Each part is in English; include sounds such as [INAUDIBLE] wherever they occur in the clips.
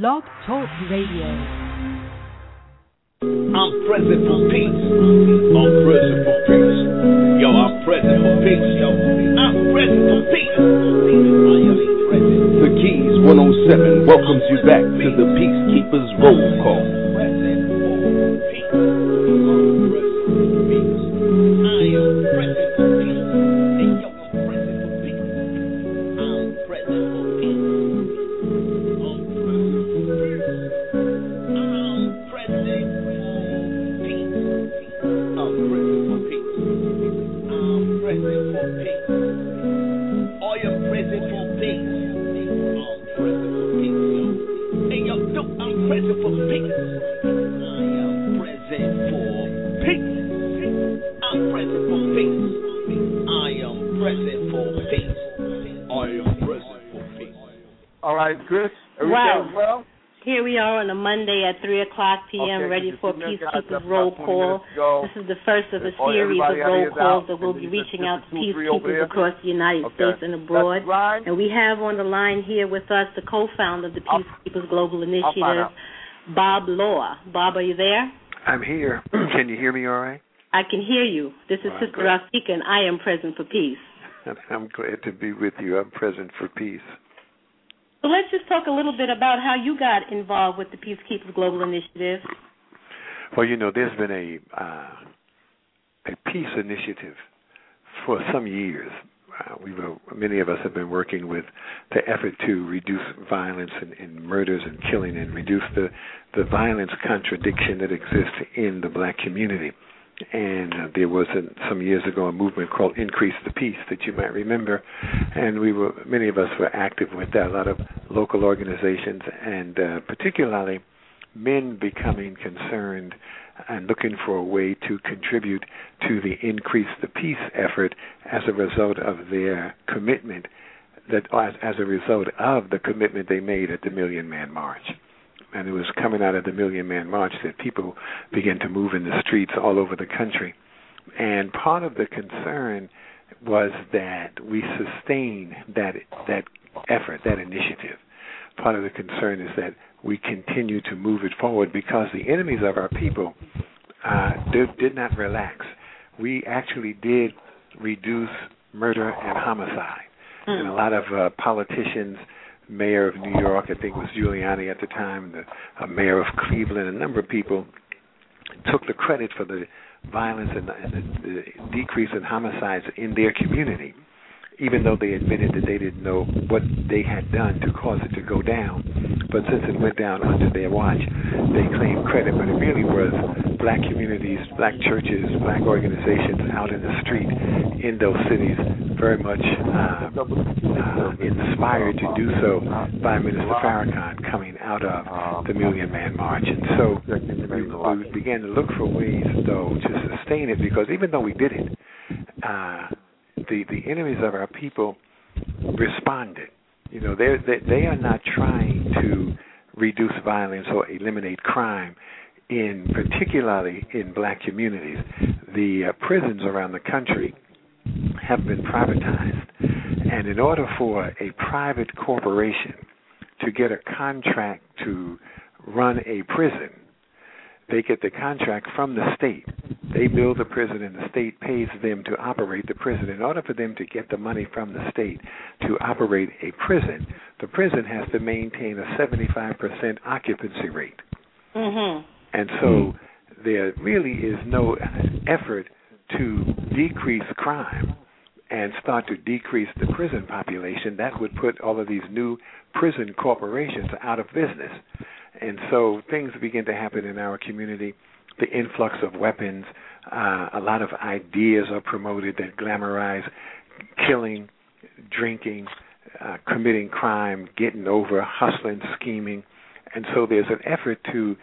Blog Talk Radio. I'm present for peace. I'm present for peace. Yo, I'm present for peace. Yo, I'm present for peace. I am present. The Keys 107 welcomes you back to the Peacekeepers Roll Call. O'clock p.m., Okay, ready for give me a guys Peacekeepers Roll Call. This is the first of a Oh, series of roll calls that we'll be reaching out to two, three over peacekeepers across the United Okay. States and abroad. That's And we have on the line here with us the co-founder of the I'll- Peacekeepers Global Initiative. Bob Law. Bob, are you there? I'm here. [CLEARS THROAT] Can you hear me all right? I can hear you. This is All right, Sister good. Rafika, and I am present for peace. [LAUGHS] I'm glad to be with you. I'm present for peace. So let's just talk a little bit about how you got involved with the Peacekeepers Global Initiative. Well, you know, there's been a uh, a peace initiative for some years. Uh, we were, many of us have been working with the effort to reduce violence and, and murders and killing, and reduce the the violence contradiction that exists in the black community. And uh, there was a, some years ago a movement called Increase the Peace that you might remember, and we were many of us were active with that. A lot of local organizations, and uh, particularly men becoming concerned and looking for a way to contribute to the increase the peace effort as a result of their commitment that as, as a result of the commitment they made at the Million Man March. And it was coming out of the Million Man March that people began to move in the streets all over the country. And part of the concern was that we sustain that that effort, that initiative. Part of the concern is that we continue to move it forward because the enemies of our people uh, did, did not relax. We actually did reduce murder and homicide. And a lot of uh, politicians, mayor of New York, I think it was Giuliani at the time, the uh, mayor of Cleveland, a number of people took the credit for the violence and, and the, the decrease in homicides in their community, even though they admitted that they didn't know what they had done to cause it to go down. But since it went down under their watch, they claimed credit. But it really was black communities, black churches, black organizations out in the street in those cities, very much uh, uh, inspired to do so by Minister Farrakhan coming out of the Million Man March. And so we, we began to look for ways, though, to sustain it because even though we did it, uh, the the enemies of our people responded. You know, they they they are not trying to reduce violence or eliminate crime in particularly in black communities. The uh, prisons around the country have been privatized, and in order for a private corporation to get a contract to run a prison, they get the contract from the state. They build the prison, and the state pays them to operate the prison. In order for them to get the money from the state to operate a prison, the prison has to maintain a 75% occupancy rate. Mm-hmm. And so there really is no effort to decrease crime and start to decrease the prison population. That would put all of these new prison corporations out of business. And so things begin to happen in our community. The influx of weapons, uh, a lot of ideas are promoted that glamorize killing, drinking, uh, committing crime, getting over, hustling, scheming. And so there's an effort to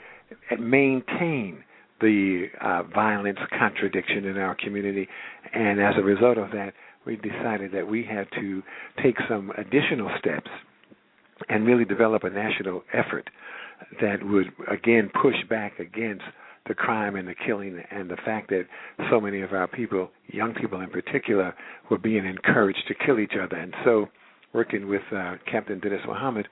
maintain the uh, violence contradiction in our community. And as a result of that, we decided that we had to take some additional steps and really develop a national effort that would, again, push back against the crime and the killing and the fact that so many of our people, young people in particular, were being encouraged to kill each other. And so, working with uh, Captain Dennis Muhammad,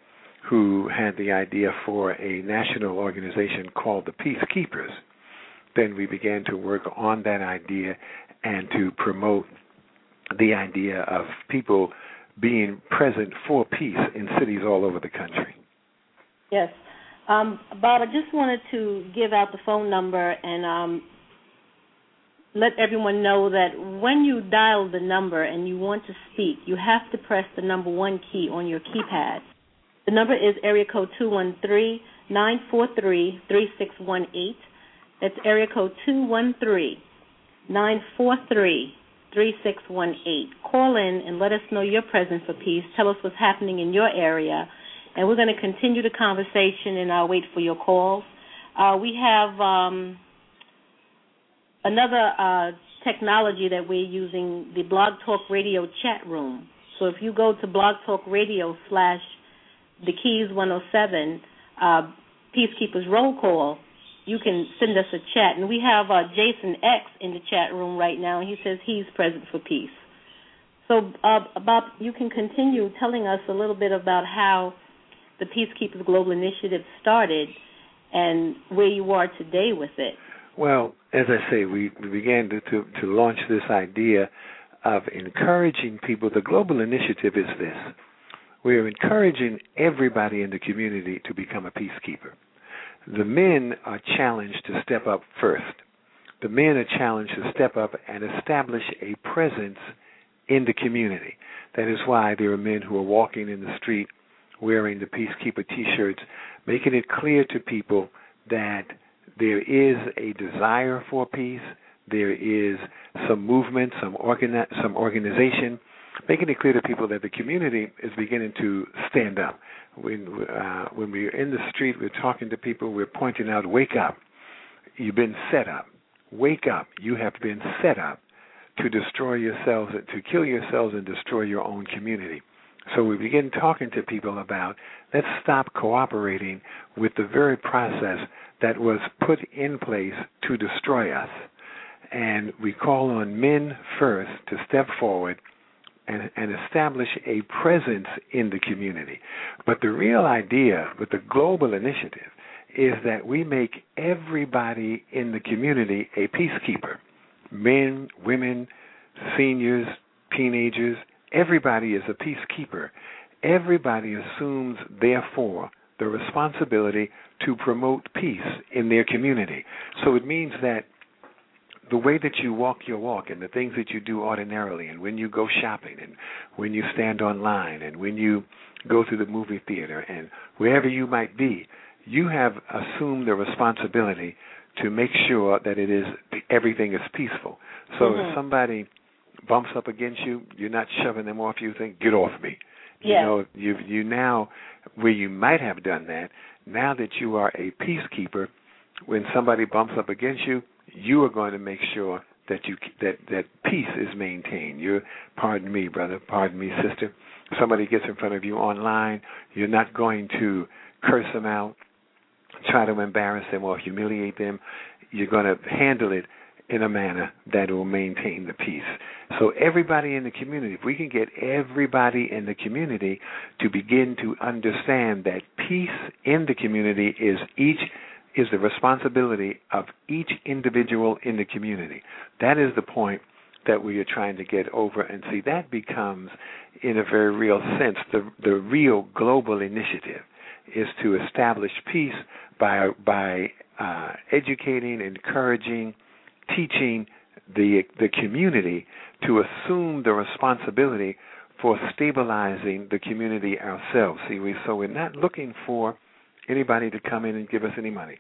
who had the idea for a national organization called the Peacekeepers. Then we began to work on that idea and to promote the idea of people being present for peace in cities all over the country. Yes. Um, Bob, I just wanted to give out the phone number and um, let everyone know that when you dial the number and you want to speak, you have to press the number one key on your keypad. The number is area code two one three nine four three three six one eight. That's area code two one three nine four three three six one eight. Call in and let us know your presence for peace. Tell us what's happening in your area, and we're going to continue the conversation. And I'll wait for your calls. Uh, we have. Um, another uh, technology that we're using, the Blog Talk Radio chat room. So if you go to Blog Talk Radio slash the Keys 107 uh, Peacekeepers Roll Call, you can send us a chat. And we have uh, Jason X in the chat room right now, and he says he's present for peace. So, uh, Bob, you can continue telling us a little bit about how the Peacekeepers Global Initiative started and where you are today with it. Well, as I say, we, began to, to, to launch this idea of encouraging people. The global initiative is this we are encouraging everybody in the community to become a peacekeeper. The men are challenged to step up first. The men are challenged to step up and establish a presence in the community. That is why there are men who are walking in the street wearing the Peacekeeper t shirts, making it clear to people that there is a desire for peace. There is some movement, some organi- some organization, making it clear to people that the community is beginning to stand up. When uh, when we're in the street, we're talking to people. We're pointing out, "Wake up! You've been set up. Wake up! You have been set up to destroy yourselves, to kill yourselves, and destroy your own community." So we begin talking to people about let's stop cooperating with the very process that was put in place to destroy us. And we call on men first to step forward and, and, establish a presence in the community. But the real idea with the global initiative is that we make everybody in the community a peacekeeper men, women, seniors, teenagers, everybody is a peacekeeper. Everybody assumes, therefore, the responsibility to promote peace in their community. So it means that the way that you walk your walk and the things that you do ordinarily and when you go shopping and when you stand online and when you go to the movie theater and wherever you might be, you have assumed the responsibility to make sure that it is everything is peaceful. So mm-hmm. if somebody bumps up against you, you're not shoving them off. You think, "Get off me." You know, you you now where you might have done that. Now that you are a peacekeeper, when somebody bumps up against you, you are going to make sure that you that that peace is maintained. You, pardon me, brother, pardon me, sister. Somebody gets in front of you online, you're not going to curse them out, try to embarrass them or humiliate them. You're going to handle it in a manner that will maintain the peace. So everybody in the community, if we can get everybody in the community to begin to understand that peace in the community is each is the responsibility of each individual in the community. That is the point that we are trying to get over and see that becomes in a very real sense the the real global initiative is to establish peace by by uh, educating, encouraging, teaching the the community to assume the responsibility for stabilizing the community ourselves. See, we so we're not looking for anybody to come in and give us any money,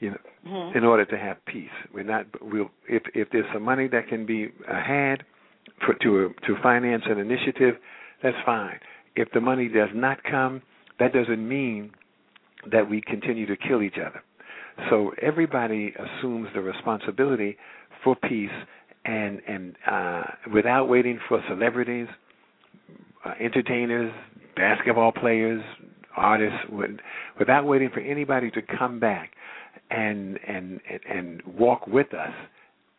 you know, mm-hmm. in order to have peace. We're not. We'll if if there's some money that can be had for to to finance an initiative, that's fine. If the money does not come, that doesn't mean that we continue to kill each other. So everybody assumes the responsibility for peace, and and uh, without waiting for celebrities, uh, entertainers, basketball players, artists, without waiting for anybody to come back and and and walk with us.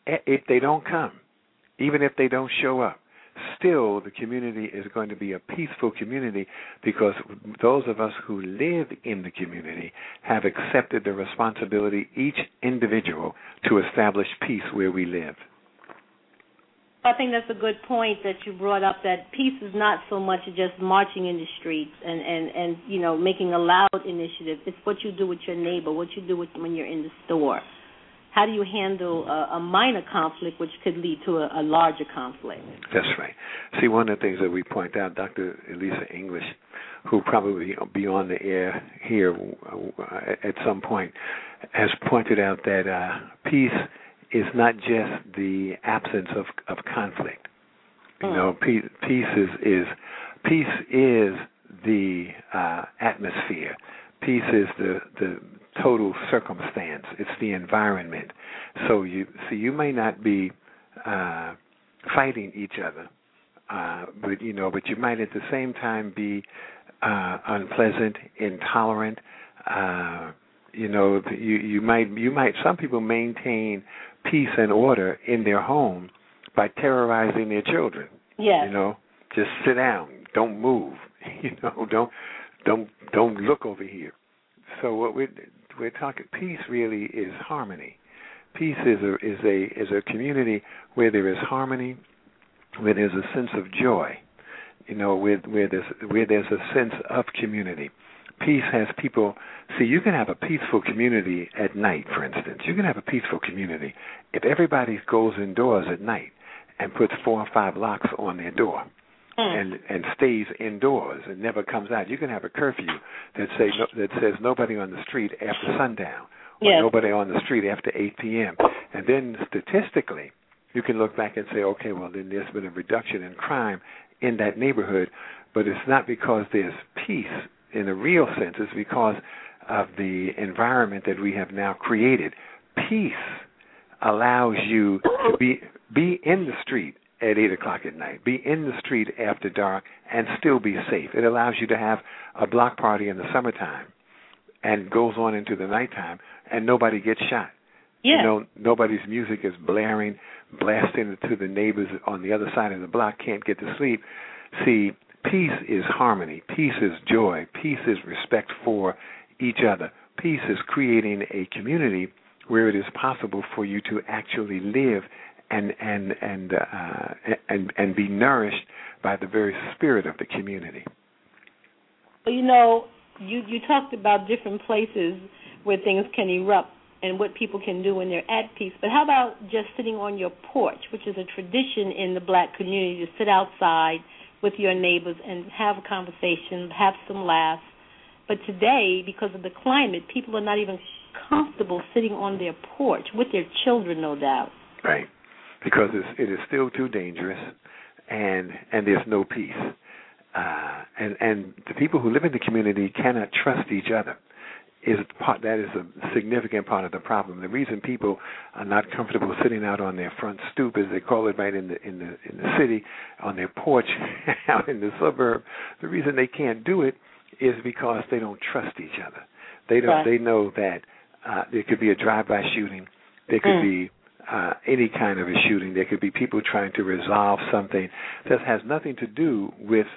If they don't come, even if they don't show up, still the community is going to be a peaceful community because those of us who live in the community have accepted the responsibility, each individual, to establish peace where we live. I think that's a good point that you brought up. That peace is not so much just marching in the streets and and and you know making a loud initiative. It's what you do with your neighbor, what you do with when you're in the store. How do you handle a, a minor conflict, which could lead to a, a larger conflict? That's right. See, one of the things that we point out, Dr. Elisa English, who probably be on the air here at some point, has pointed out that uh, peace is not just the absence of of conflict. You know, peace, peace is is peace is the uh, atmosphere. Peace is the the total circumstance. It's the environment. So you see, you may not be uh, fighting each other, uh, but you know, but you might at the same time be uh, unpleasant, intolerant. Uh, you know, you you might you might some people maintain peace and order in their home by terrorizing their children. Yes. You know, just sit down, don't move. [LAUGHS] You know, don't don't don't look over here. So what we're we're talking peace really is harmony. Peace is a is a is a community where there is harmony, where there's a sense of joy. You know, where where there's where there's a sense of community peace has people see you can have a peaceful community at night for instance you can have a peaceful community if everybody goes indoors at night and puts four or five locks on their door. Hmm. and and stays indoors and never comes out you can have a curfew that say no, that says nobody on the street after sundown or yes. nobody on the street after 8 p.m. and then statistically you can look back and say okay well then there's been a reduction in crime in that neighborhood but it's not because there's peace in a real sense It's because of the environment that we have now created. Peace allows you to be be in the street at eight o'clock at night, be in the street after dark, and still be safe. It allows you to have a block party in the summertime, and goes on into the nighttime, and nobody gets shot. Yeah. You know, nobody's music is blaring, blasting to the neighbors on the other side of the block can't get to sleep. See, Peace is harmony. Peace is joy. Peace is respect for each other. Peace is creating a community where it is possible for you to actually live and and and uh, and and be nourished by the very spirit of the community. Well, you know, you you talked about different places where things can erupt and what people can do when they're at peace. But how about just sitting on your porch, which is a tradition in the black community to sit outside with your neighbors and have a conversation, have some laughs. But today, because of the climate, people are not even comfortable sitting on their porch with their children, no doubt. Right, because it's, it is still too dangerous, and and there's no peace. Uh, and and the people who live in the community cannot trust each other is part that is a significant part of the problem. The reason people are not comfortable sitting out on their front stoop, as they call it, right in the in the in the city, on their porch [LAUGHS] out in the suburb, the reason they can't do it is because they don't trust each other. They don't. Right. They know that uh, there could be a drive-by shooting. There could Mm. be uh, any kind of a shooting. There could be people trying to resolve something that has nothing to do with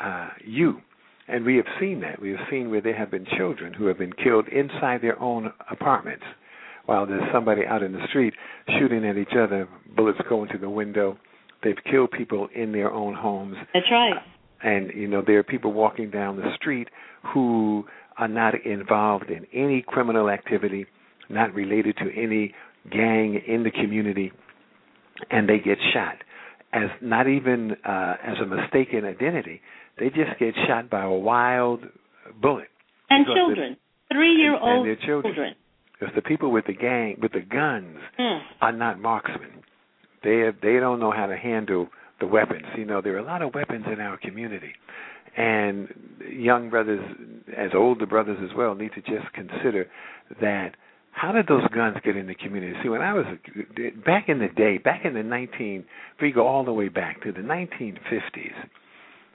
uh, you and we have seen that. We have seen where there have been children who have been killed inside their own apartments while there's somebody out in the street shooting at each other, bullets go into the window. They've killed people in their own homes. That's right. And, you know, there are people walking down the street who are not involved in any criminal activity, not related to any gang in the community, and they get shot as not even uh, as a mistaken identity. They just get shot by a wild bullet. And children, three-year-old and their children. Because the people with the gang with the guns Mm. are not marksmen. They have, they don't know how to handle the weapons. You know, there are a lot of weapons in our community, and young brothers, as older brothers as well, need to just consider that. How did those guns get in the community? See, when I was back in the day, back in the 19, if we go all the way back to the 1950s,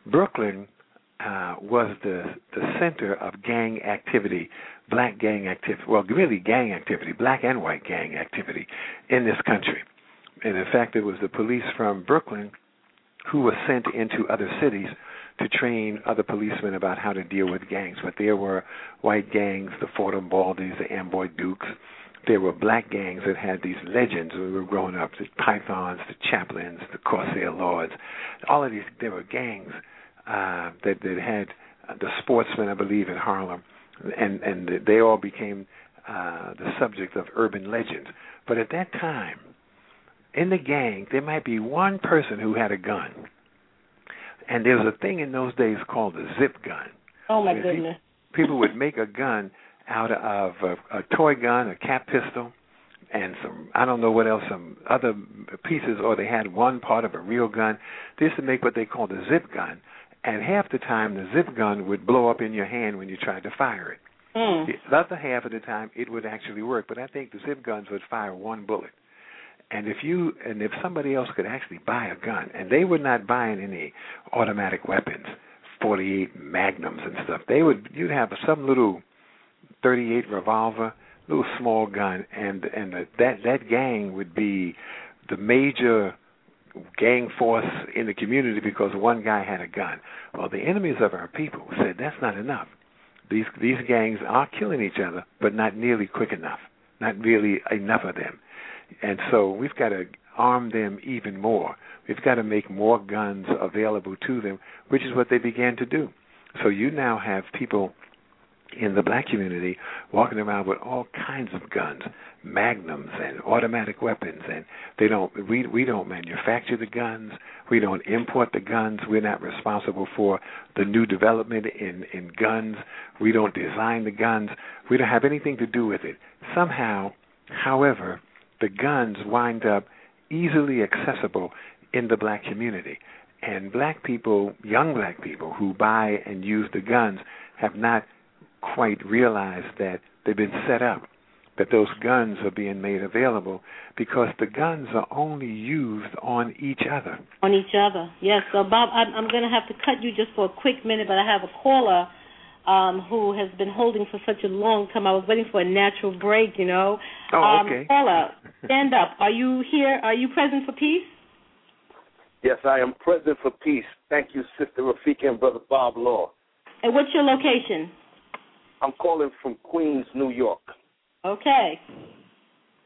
Brooklyn uh, was the the center of gang activity, black gang activity. Well, really gang activity, black and white gang activity in this country. And in fact, it was the police from Brooklyn who were sent into other cities to train other policemen about how to deal with gangs. But there were white gangs, the Fordham Baldies, the Amboy Dukes. There were black gangs that had these legends when we were growing up: the Pythons, the Chaplains, the Corsair Lords. All of these, there were gangs uh, that that had the Sportsmen, I believe, in Harlem, and and they all became uh, the subject of urban legends. But at that time, in the gang, there might be one person who had a gun and there was a thing in those days called a zip gun. Oh my goodness! People, people would make a gun out of a, a toy gun, a cap pistol, and some I don't know what else, some other pieces, or they had one part of a real gun. They used to make what they called a zip gun, and half the time the zip gun would blow up in your hand when you tried to fire it. Mm. The other half of the time it would actually work, but I think the zip guns would fire one bullet. And if you and if somebody else could actually buy a gun, and they were not buying any automatic weapons, 48 magnums and stuff. They would you'd have some little 38 revolver, little small gun, and and that that gang would be the major gang force in the community because one guy had a gun. Well, the enemies of our people said that's not enough. These these gangs are killing each other, but not nearly quick enough. Not really enough of them. And so we've got to arm them even more. We've got to make more guns available to them, which is what they began to do. So you now have people in the black community walking around with all kinds of guns, magnums and automatic weapons and they don't we we don't manufacture the guns, we don't import the guns, we're not responsible for the new development in in guns, we don't design the guns, we don't have anything to do with it. Somehow, however, the guns wind up easily accessible in the black community. And black people, young black people who buy and use the guns, have not quite realized that they've been set up, that those guns are being made available because the guns are only used on each other. On each other, yes. So, Bob, I'm, I'm going to have to cut you just for a quick minute, but I have a caller um, who has been holding for such a long time. I was waiting for a natural break, you know. Oh, um, okay. Paula, stand up. Are you here? Are you present for peace? Yes, I am present for peace. Thank you, Sister Rafika and Brother Bob Law. And what's your location? I'm calling from Queens, New York. Okay.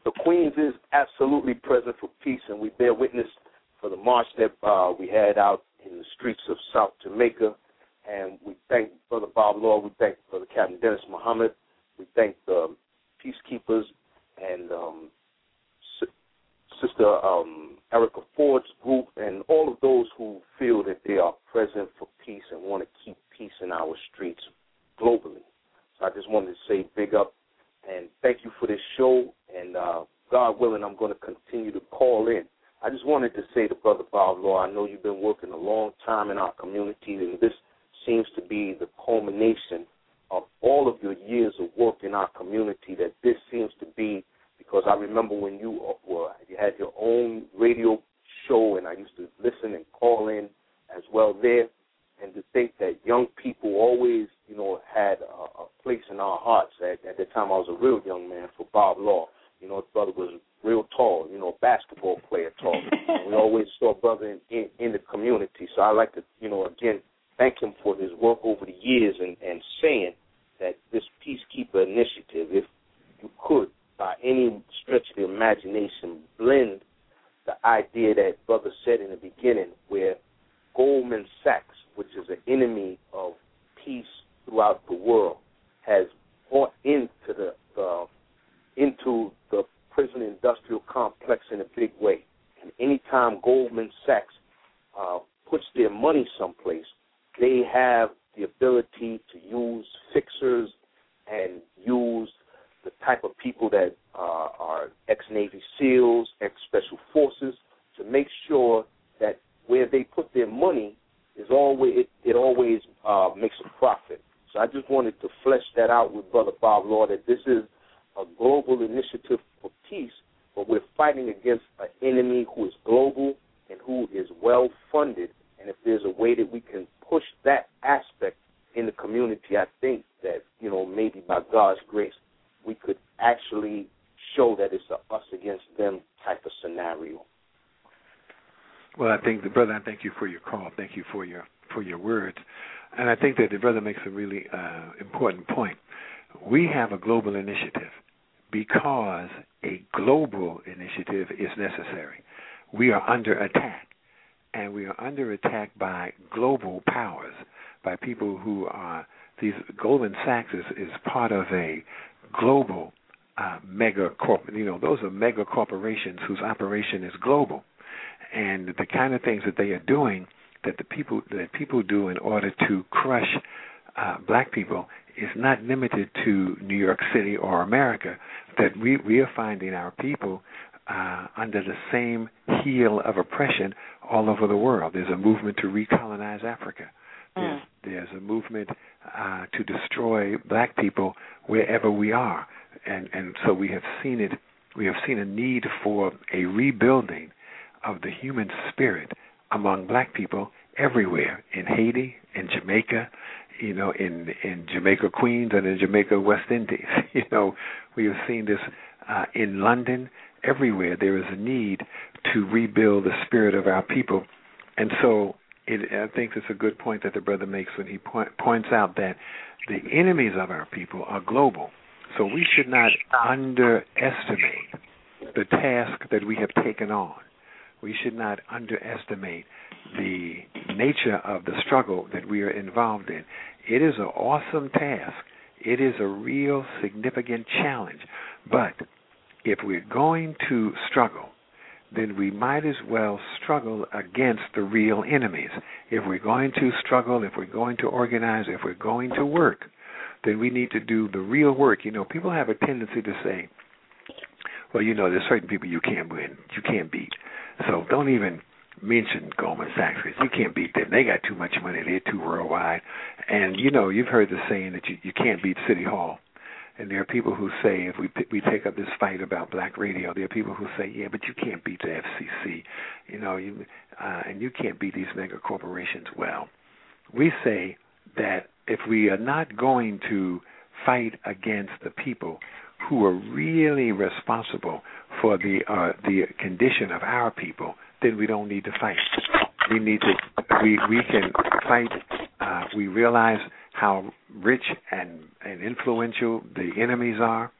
The Queens is absolutely present for peace, and we bear witness for the march that uh, we had out in the streets of South Jamaica and we thank Brother Bob Law. We thank Brother Captain Dennis Muhammad. We thank the peacekeepers and um, Sister um, Erica Ford's group and all of those who feel that they are present for peace and want to keep peace in our streets globally. So I just wanted to say big up and thank you for this show. And uh, God willing, I'm going to continue to call in. I just wanted to say to Brother Bob Law, I know you've been working a long time in our community, and this seems to be the culmination of all of your years of work in our community. That this seems to be because I remember when you were you had your own radio show, and I used to listen and call in as well there. And to think that young people always, you know, had a, a place in our hearts. At, at the time, I was a real young man for Bob Law. You know, his brother was real tall, you know, basketball player tall. [LAUGHS] we always saw brother in, in, in the community. So I like to, you know, again, thank him for his work over the years and, and saying that this Peacekeeper initiative, if you could, by any stretch of the imagination, blend the idea that Brother said in the beginning, where Goldman Sachs, which is an enemy of peace throughout the world, has bought into the into the prison industrial complex in a big way. And anytime Goldman Sachs uh, puts their money someplace, they have the ability to use fixers and use the type of people that uh, are ex Navy SEALs, ex Special Forces, to make sure that where they put their money is always it, it always uh, makes a profit. So I just wanted to flesh that out with Brother Bob Law that this is a global initiative for peace, but we're fighting against an enemy who is global and who is well funded. And if there's a way that we can push that aspect in the community, I think that, you know, maybe by God's grace, we could actually show that it's a us against them type of scenario. Well, I think the brother. I thank you for your call. Thank you for your for your words, and I think that the brother makes a really uh, important point. We have a global initiative because a global initiative is necessary. We are under attack, and we are under attack by global powers, by people who are these. Goldman Sachs is, is part of a global uh, mega corp. You know, those are mega corporations whose operation is global, and the kind of things that they are doing that the people that people do in order to crush uh, black people is not limited to New York City or America. That we we are finding our people uh, under the same heel of oppression all over the world. There's a movement to recolonize Africa. There's, there's a movement uh, to destroy black people wherever we are, and and so we have seen it. We have seen a need for a rebuilding of the human spirit among black people everywhere in Haiti, in Jamaica, you know, in in Jamaica Queens and in Jamaica West Indies. [LAUGHS] You know, we have seen this uh, in London. Everywhere there is a need to rebuild the spirit of our people, and so it, I think it's a good point that the brother makes when he point, points out that the enemies of our people are global. So we should not underestimate the task that we have taken on. We should not underestimate the nature of the struggle that we are involved in. It is an awesome task. It is a real significant challenge. But if we're going to struggle, then we might as well struggle against the real enemies. If we're going to struggle, if we're going to organize, if we're going to work, then we need to do the real work. You know, people have a tendency to say, well, you know, there's certain people you can't win, you can't beat. So don't even mention Goldman Sachs because you can't beat them. They got too much money. They're too worldwide. And you know, you've heard the saying that you you can't beat City Hall. And there are people who say if we we take up this fight about black radio, there are people who say, yeah, but you can't beat the FCC, you know, you uh, and you can't beat these mega corporations. Well, we say that if we are not going to fight against the people who are really responsible for the uh, the condition of our people, then we don't need to fight. We need to we we can fight. Uh, we realize how rich and and influential the enemies are,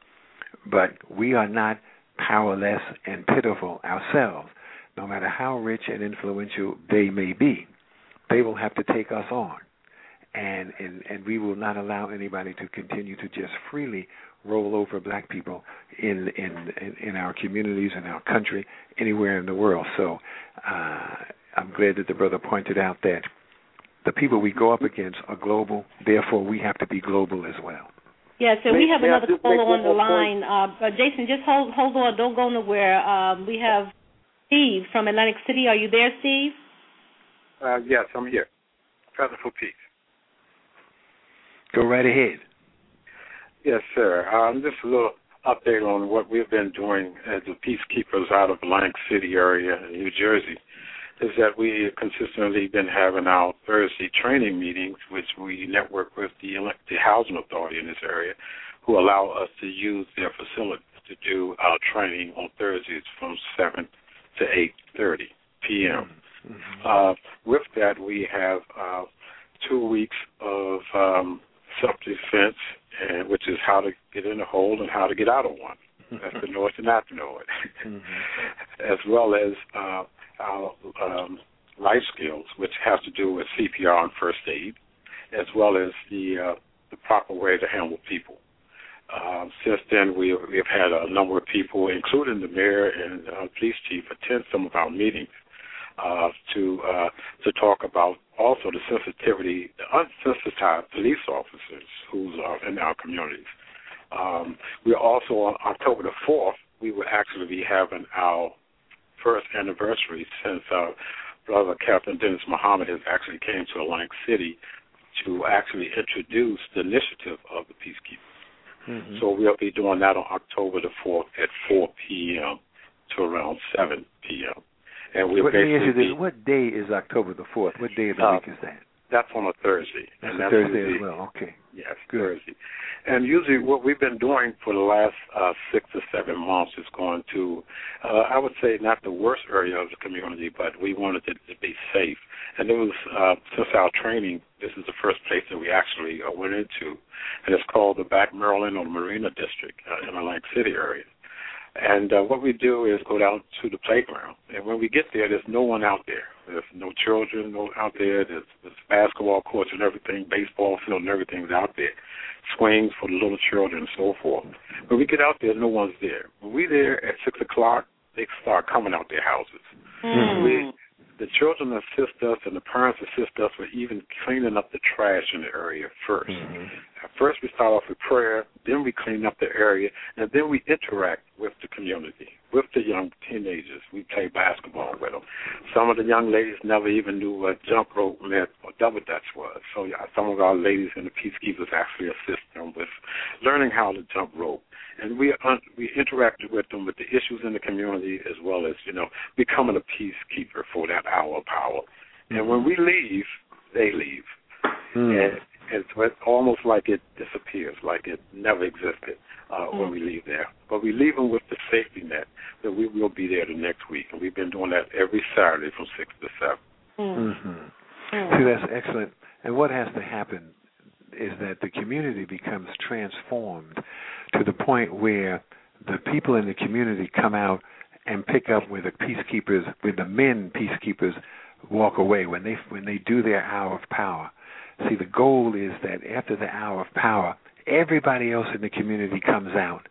but we are not powerless and pitiful ourselves. No matter how rich and influential they may be, they will have to take us on and and and we will not allow anybody to continue to just freely roll over black people in in in, in our communities in our country anywhere in the world so uh i'm glad that the brother pointed out that the people we go up against are global therefore we have to be global as well yeah, so we have May another caller on the line. Uh, Jason, just hold hold on, don't go nowhere. Um, we have Steve from Atlantic City. Are you there, Steve? Uh, yes, I'm here. Present for peace. go right ahead Yes, sir. Um, just a little update on what we've been doing as the peacekeepers out of Atlantic City area in New Jersey is that we have consistently been having our Thursday training meetings, which we network with the, elec- the housing authority in this area, who allow us to use their facilities to do our training on Thursdays from 7 to 8.30 p.m. Uh, with that, we have uh, two weeks of um, self-defense, and which is how to get in a hole and how to get out of one. That's to know it and not to know it, as well as uh, our um, life skills, which has to do with CPR and first aid, as well as the uh, the proper way to handle people. Um, since then, we we have had a number of people, including the mayor and uh, police chief, attend some of our meetings uh, to uh, to talk about also the sensitivity, the unsensitized police officers who are in our communities. Um, we also on October the fourth, we will actually be having our first anniversary since our brother Captain Dennis Muhammad has actually came to Atlantic City to actually introduce the initiative of the Peacekeepers. So we'll be doing that on October the fourth at four p.m. to around seven p.m. And we'll what, let me ask basically you be, what day is october the fourth what day of the Uh, week is that That's on a Thursday. That's and that's Thursday as well. Okay. Yes, Good. Thursday. And usually, what we've been doing for the last uh, six or seven months is going to, uh, I would say, not the worst area of the community, but we wanted it to be safe. And it was uh, since our training, this is the first place that we actually uh, went into, and it's called the Back Maryland or Marina District uh, in the Lake City area. And uh, what we do is go down to the playground, and when we get there, there's no one out there. There's no children no out there. There's, there's basketball courts and everything, baseball field and everything's out there, swings for the little children and so forth. When we get out there, no one's there. When we're there at six o'clock, they start coming out their houses. Mm. We, the children assist us and the parents assist us with even cleaning up the trash in the area 1st Mhm. First, we start off with prayer, then we clean up the area, and then we interact with the community, with the young teenagers. We play basketball with them. Some of the young ladies never even knew what jump rope meant or double dutch was. So yeah, some of our ladies and the peacekeepers actually assist them with learning how to jump rope. And we un- we interacted with them with the issues in the community as well as you know becoming a peacekeeper for that hour of power. And when we leave, they leave Mm. and it's it's almost like it disappears, like it never existed uh, when we leave there. But we leave them with the safety net that we will be there the next week, and we've been doing that every Saturday from six to seven. Mm. hmm See, that's excellent. And what has to happen is that the community becomes transformed to the point where the people in the community come out and pick up where the peacekeepers, where the men peacekeepers walk away when they when they do their hour of power. See, the goal is that after the hour of power, everybody else in the community comes out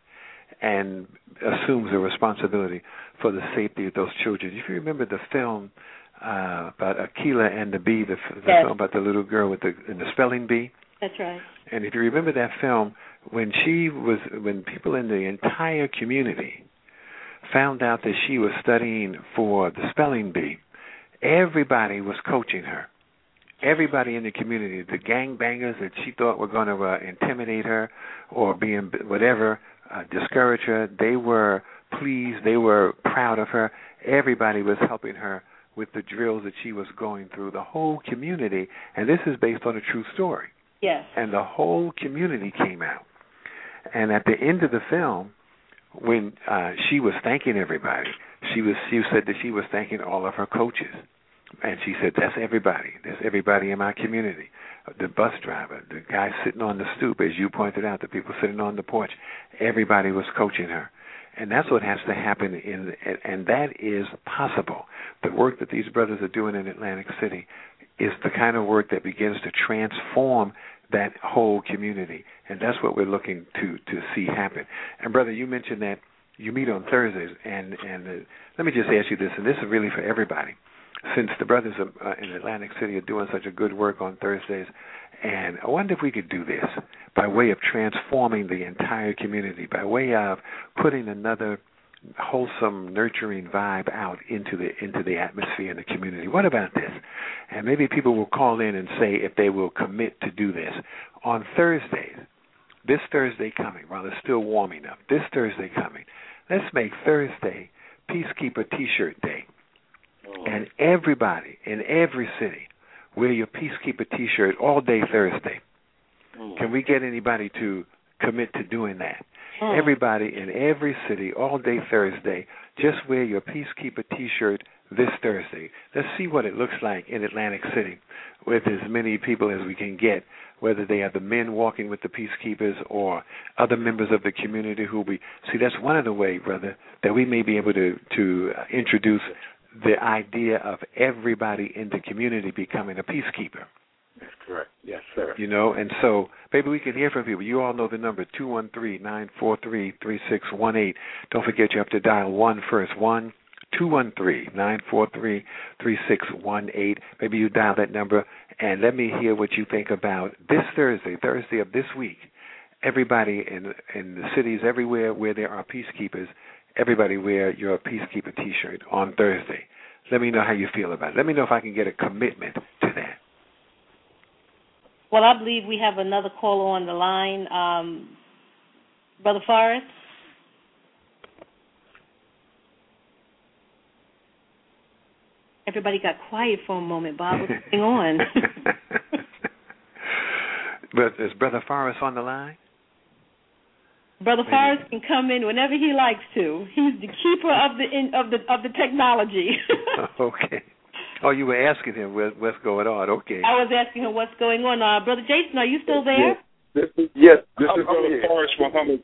and assumes the responsibility for the safety of those children. If you remember the film uh, about Akeelah and the bee, the, the Yes. film about the little girl with the and the spelling bee. That's right. And if you remember that film, when she was, when people in the entire community found out that she was studying for the spelling bee, everybody was coaching her. Everybody in the community, the gangbangers that she thought were going to uh, intimidate her or be in, whatever, uh, discourage her, they were pleased, they were proud of her. Everybody was helping her with the drills that she was going through. The whole community, and this is based on a true story Yes. and the whole community came out. And at the end of the film, when uh, she was thanking everybody, she was she said that she was thanking all of her coaches, and she said that's everybody. That's everybody in my community. The bus driver, the guy sitting on the stoop, as you pointed out, the people sitting on the porch. Everybody was coaching her. And that's what has to happen in and that is possible. The work that these brothers are doing in Atlantic City is the kind of work that begins to transform that whole community, and that's what we're looking to to see happen. And brother, you mentioned that you meet on Thursdays, and and uh, let me just ask you this, and this is really for everybody, since the brothers uh, in Atlantic City are doing such a good work on Thursdays, and I wonder if we could do this by way of transforming the entire community, by way of putting another wholesome, nurturing vibe out into the into the atmosphere in the community. What about this? And maybe people will call in and say if they will commit to do this on Thursdays. This Thursday coming, while it's still warm enough. This Thursday coming, let's make Thursday Peacekeeper T-shirt Day, and everybody in every city wear your Peacekeeper T-shirt all day Thursday. Can we get anybody to commit to doing that? Mm. Everybody in every city all day Thursday, just wear your Peacekeeper T-shirt this Thursday. Let's see what it looks like in Atlantic City with as many people as we can get, whether they are the men walking with the peacekeepers or other members of the community who we see. That's one of the ways, brother, that we may be able to to uh, introduce the idea of everybody in the community becoming a peacekeeper. That's correct. Yes, sir. You know, and so maybe we can hear from people. You all know the number two one three nine four three three six one eight. Don't forget you have to dial one first. One two one three nine four three three six one eight. Maybe you dial that number and let me hear what you think about this Thursday, Thursday of this week. Everybody in in the cities everywhere where there are peacekeepers, everybody wear your peacekeeper T-shirt on Thursday. Let me know how you feel about it. Let me know if I can get a commitment to that. Well, I believe we have another caller on the line. Um, Brother Forrest? Everybody got quiet for a moment. Bob, what's [LAUGHS] going on? [LAUGHS] [LAUGHS] but is Brother Forrest on the line? Brother Forrest can come in whenever he likes to. He's the keeper of the in, of the of the technology. [LAUGHS] [LAUGHS] okay. Oh, you were asking him what, what's going on. Okay. I was asking him what's going on. Uh, Brother Jason, are you still there? Yes. This is, yes. This I'm, is Brother I'm Forrest Muhammad.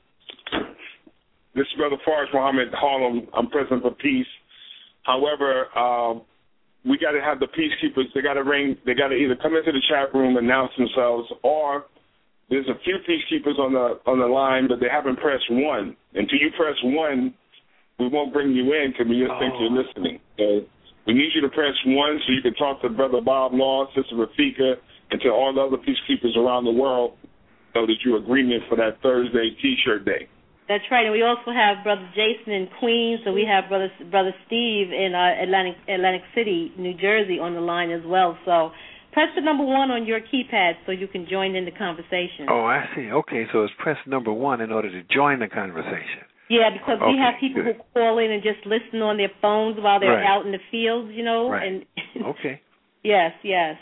This is Brother Forrest Muhammad Harlem. I'm President for Peace. However, um, we got to have the peacekeepers. They got to ring. They got to either come into the chat room, announce themselves, or there's a few peacekeepers on the on the line, but they haven't pressed one. Until you press one, we won't bring you in because we just oh. think you're listening. So we need you to press one so you can talk to Brother Bob Law, Sister Rafika, and to all the other peacekeepers around the world so that you're agreement for that Thursday T-shirt day. That's right, and we also have Brother Jason in Queens, so we have Brother Brother Steve in uh, Atlantic Atlantic City, New Jersey, on the line as well. So press the number one on your keypad so you can join in the conversation. Oh, I see. Okay, so it's press number one in order to join the conversation. Yeah, because okay, we have people good. who call in and just listen on their phones while they're right. out in the fields, you know. Right. And [LAUGHS] okay. Yes, yes.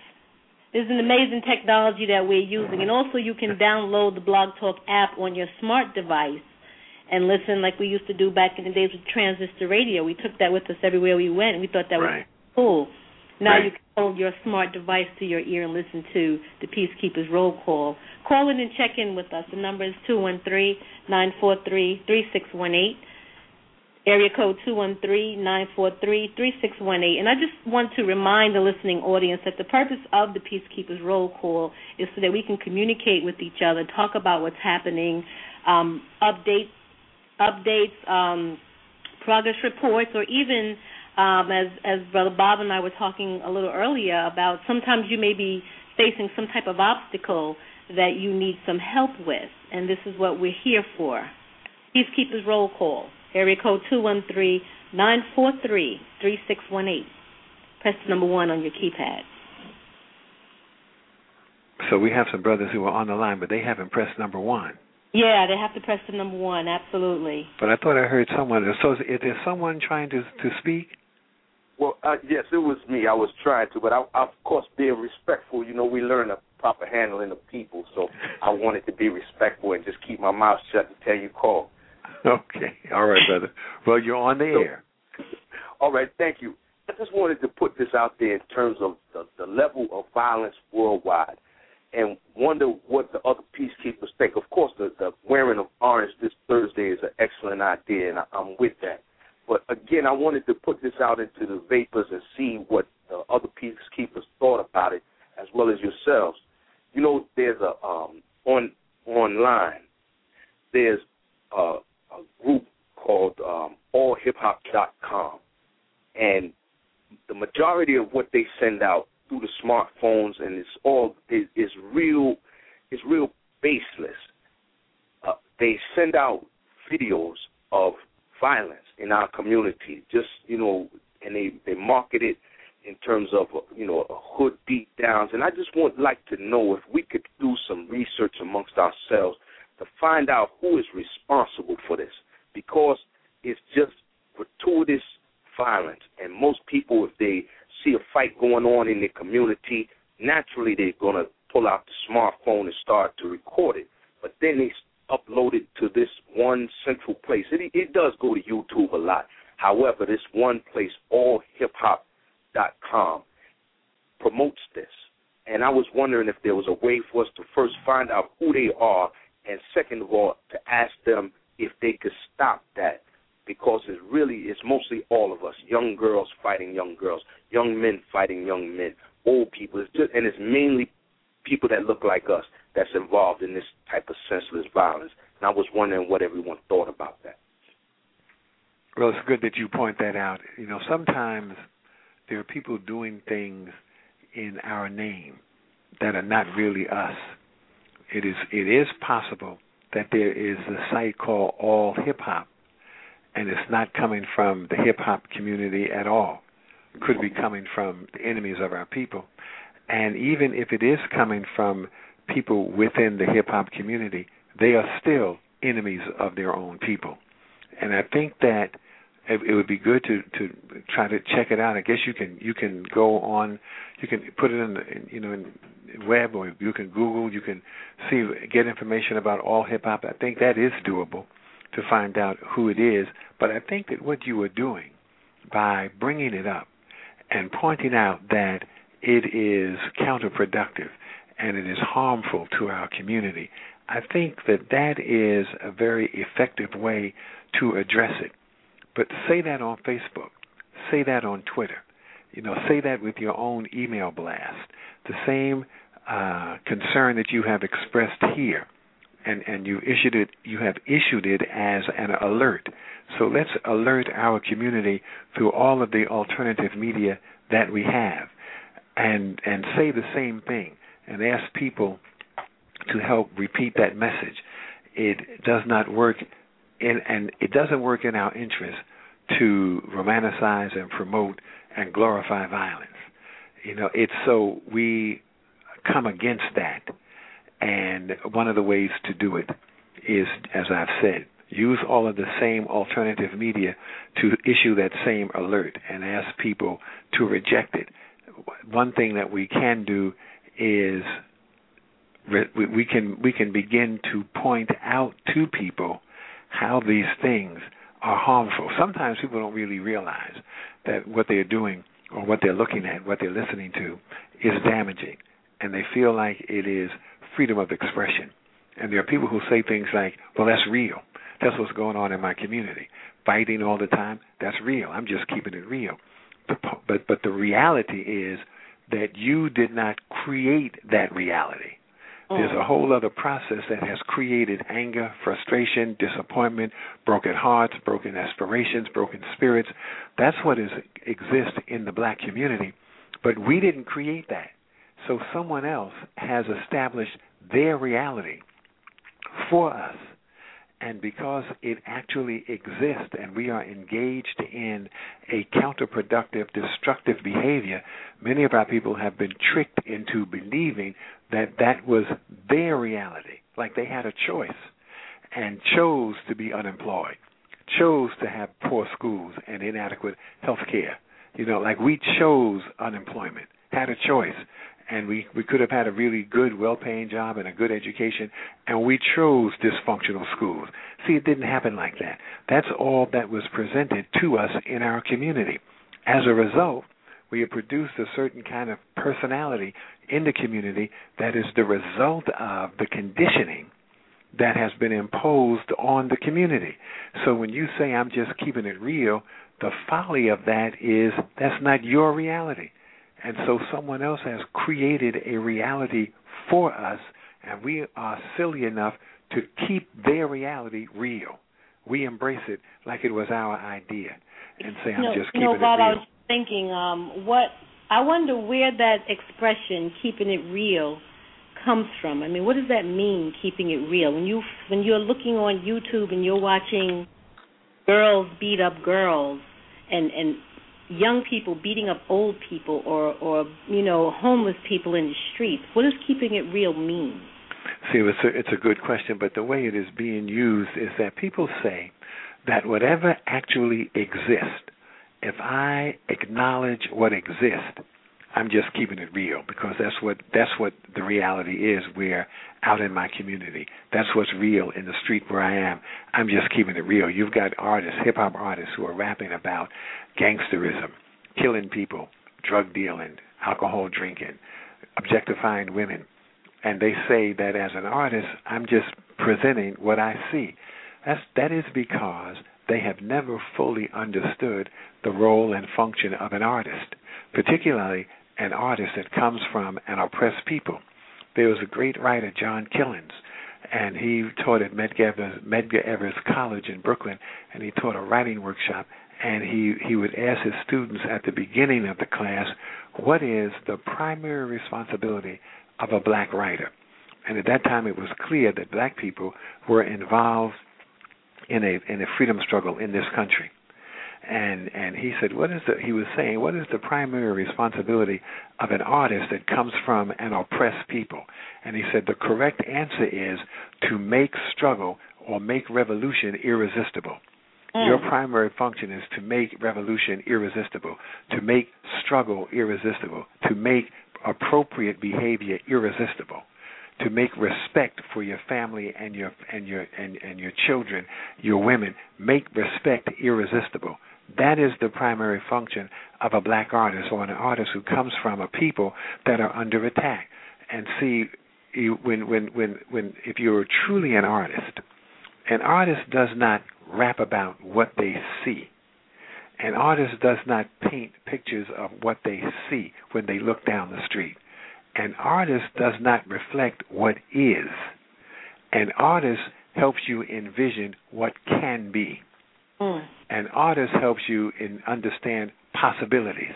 There's an amazing technology that we're using, and also you can [LAUGHS] download the Blog Talk app on your smart device and listen like we used to do back in the days with transistor radio. We took that with us everywhere we went, and we thought that right. was cool. Now right. you can hold your smart device to your ear and listen to the Peacekeepers roll call. Call in and check in with us. The number is two one three nine four three three six one eight. Area code two one three nine four three three six one eight. And I just want to remind the listening audience that the purpose of the Peacekeepers roll call is so that we can communicate with each other, talk about what's happening, um, update updates, um, progress reports, or even um, as as Brother Bob and I were talking a little earlier about sometimes you may be facing some type of obstacle that you need some help with, and this is what we're here for. Peacekeepers roll call, area code two one three nine four three three six one eight. Press the number one on your keypad. So we have some brothers who are on the line, but they haven't pressed number one. Yeah, they have to press the number one. Absolutely. But I thought I heard someone. So is there someone trying to to speak? Well, uh, yes, it was me. I was trying to, but I, I, of course, being respectful. You know, we learn the proper handling of people, so I wanted to be respectful and just keep my mouth shut until you call. [LAUGHS] Okay, all right, brother. Well, you're on the air. All right, thank you. I just wanted to put this out there in terms of the, the level of violence worldwide, and wonder what the other peacekeepers think. Of course, the, the wearing of orange this Thursday is an excellent idea, and I, I'm with that. But again, I wanted to put this out into the vapors and see what the other peacekeepers thought about it, as well as yourselves. You know, there's a um, on online. There's a, a group called um, AllHipHop.com, and the majority of what they send out through the smartphones and it's all is, is real. It's real baseless. Uh, they send out videos of violence in our community. Just you know, and they they market it in terms of you know a hood beat downs. And I just want like to know if we could do some research amongst ourselves to find out who is responsible for this, because it's just gratuitous violence. And most people, if they see a fight going on in their community, naturally they're gonna pull out the smartphone and start to record it. But then they uploaded to this one central place. It, it does go to YouTube a lot. However, this one place, allhiphop.com, promotes this. And I was wondering if there was a way for us to first find out who they are, and second of all, to ask them if they could stop that. Because it's really, it's mostly all of us young girls fighting young girls, young men fighting young men, old people. It's just, and it's mainly people that look like us that's involved in this type of senseless violence. And I was wondering what everyone thought about that. Well, it's good that you point that out. You know, sometimes there are people doing things in our name that are not really us. It is it is possible that there is a site called All Hip Hop, and it's not coming from the hip hop community at all. It could be coming from the enemies of our people. And even if it is coming from people within the hip hop community, they are still enemies of their own people. And I think that it, would be good to to try to check it out. I guess you can you can go on, you can put it in, the, you know in web or you can Google, you can see get information about all hip hop. I think that is doable to find out who it is. But I think that what you are doing by bringing it up and pointing out that it is counterproductive and it is harmful to our community, I think that that is a very effective way to address it. But say that on Facebook, say that on Twitter, you know, say that with your own email blast. The same uh, concern that you have expressed here, and and you issued it, you have issued it as an alert. So let's alert our community through all of the alternative media that we have, and and say the same thing, and ask people to help repeat that message. It does not work in, and it doesn't work in our interest to romanticize and promote and glorify violence. You know, it's so we come against that, and one of the ways to do it is, as I've said, use all of the same alternative media to issue that same alert and ask people to reject it. One thing that we can do is we can we can begin to point out to people how these things are harmful. Sometimes people don't really realize that what they're doing or what they're looking at, what they're listening to, is damaging, and they feel like it is freedom of expression. And there are people who say things like, "Well, that's real. That's what's going on in my community. Fighting all the time. That's real. I'm just keeping it real." But but, but the reality is that you did not create that reality there's a mm. whole other process that has created anger, frustration, disappointment, broken hearts, broken aspirations, broken spirits. That's what is exists in the black community. But we didn't create that. So someone else has established their reality for us. And because it actually exists and we are engaged in a counterproductive, destructive behavior, many of our people have been tricked into believing that that was their reality, like they had a choice and chose to be unemployed, chose to have poor schools and inadequate health care. You know, like we chose unemployment, had a choice, and we we could have had a really good, well-paying job and a good education, and we chose dysfunctional schools. See, it didn't happen like that. That's all that was presented to us in our community. As a result, we have produced a certain kind of personality in the community that is the result of the conditioning that has been imposed on the community. So when you say I'm just keeping it real, the folly of that is that's not your reality. And so someone else has created a reality for us, and we are silly enough to keep their reality real. We embrace it like it was our idea and say, I'm no, just keeping no, Bob, it real. I was thinking, um, what I wonder where that expression "keeping it real" comes from. I mean, what does that mean, keeping it real? When you when you're looking on YouTube and you're watching girls beat up girls, and and young people beating up old people, or or you know homeless people in the streets, what does keeping it real mean? See, it's a, it's a good question, but the way it is being used is that people say that whatever actually exists if I acknowledge what exists, I'm just keeping it real because that's what that's what the reality is. We're out in my community. That's what's real in the street where I am. I'm just keeping it real. You've got artists, hip hop artists, who are rapping about gangsterism, killing people, drug dealing, alcohol drinking, objectifying women, and they say that as an artist, I'm just presenting what I see. That's that is because they have never fully understood the role and function of an artist, particularly an artist that comes from an oppressed people. There was a great writer, John Killens, and he taught at Medgar Evers, Medgar Evers College in Brooklyn, and he taught a writing workshop. And he he would ask his students at the beginning of the class, "What is the primary responsibility of a black writer?" And at that time, it was clear that black people were involved in a in a freedom struggle in this country. And and he said, what is the he was saying, what is the primary responsibility of an artist that comes from an oppressed people? And he said the correct answer is to make struggle or make revolution irresistible. Mm. Your primary function is to make revolution irresistible, to make struggle irresistible, to make appropriate behavior irresistible, to make respect for your family and your and your and, and your children, your women, make respect irresistible. That is the primary function of a black artist or an artist who comes from a people that are under attack. And see, you, when when when when if you're truly an artist, an artist does not rap about what they see. An artist does not paint pictures of what they see when they look down the street. An artist does not reflect what is. An artist helps you envision what can be. Mm. An artist helps you in understand possibilities.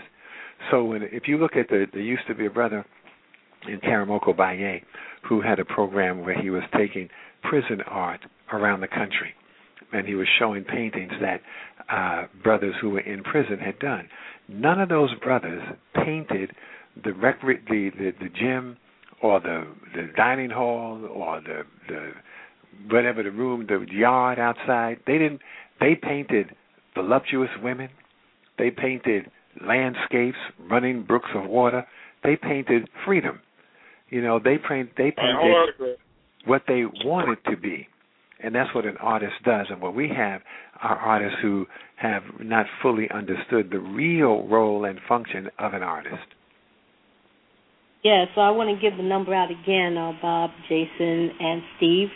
So when if you look at the there used to be a brother in Karamoko Baye who had a program where he was taking prison art around the country and he was showing paintings that uh, brothers who were in prison had done. None of those brothers painted the recre- the, the the gym or the the dining hall or the the whatever the room the yard outside. They didn't. They painted voluptuous women. They painted landscapes, running brooks of water. They painted freedom. You know, they paint they painted what they wanted to be. And that's what an artist does. And what we have are artists who have not fully understood the real role and function of an artist. Yeah, so I want to give the number out again, uh, Bob, Jason, and Steve.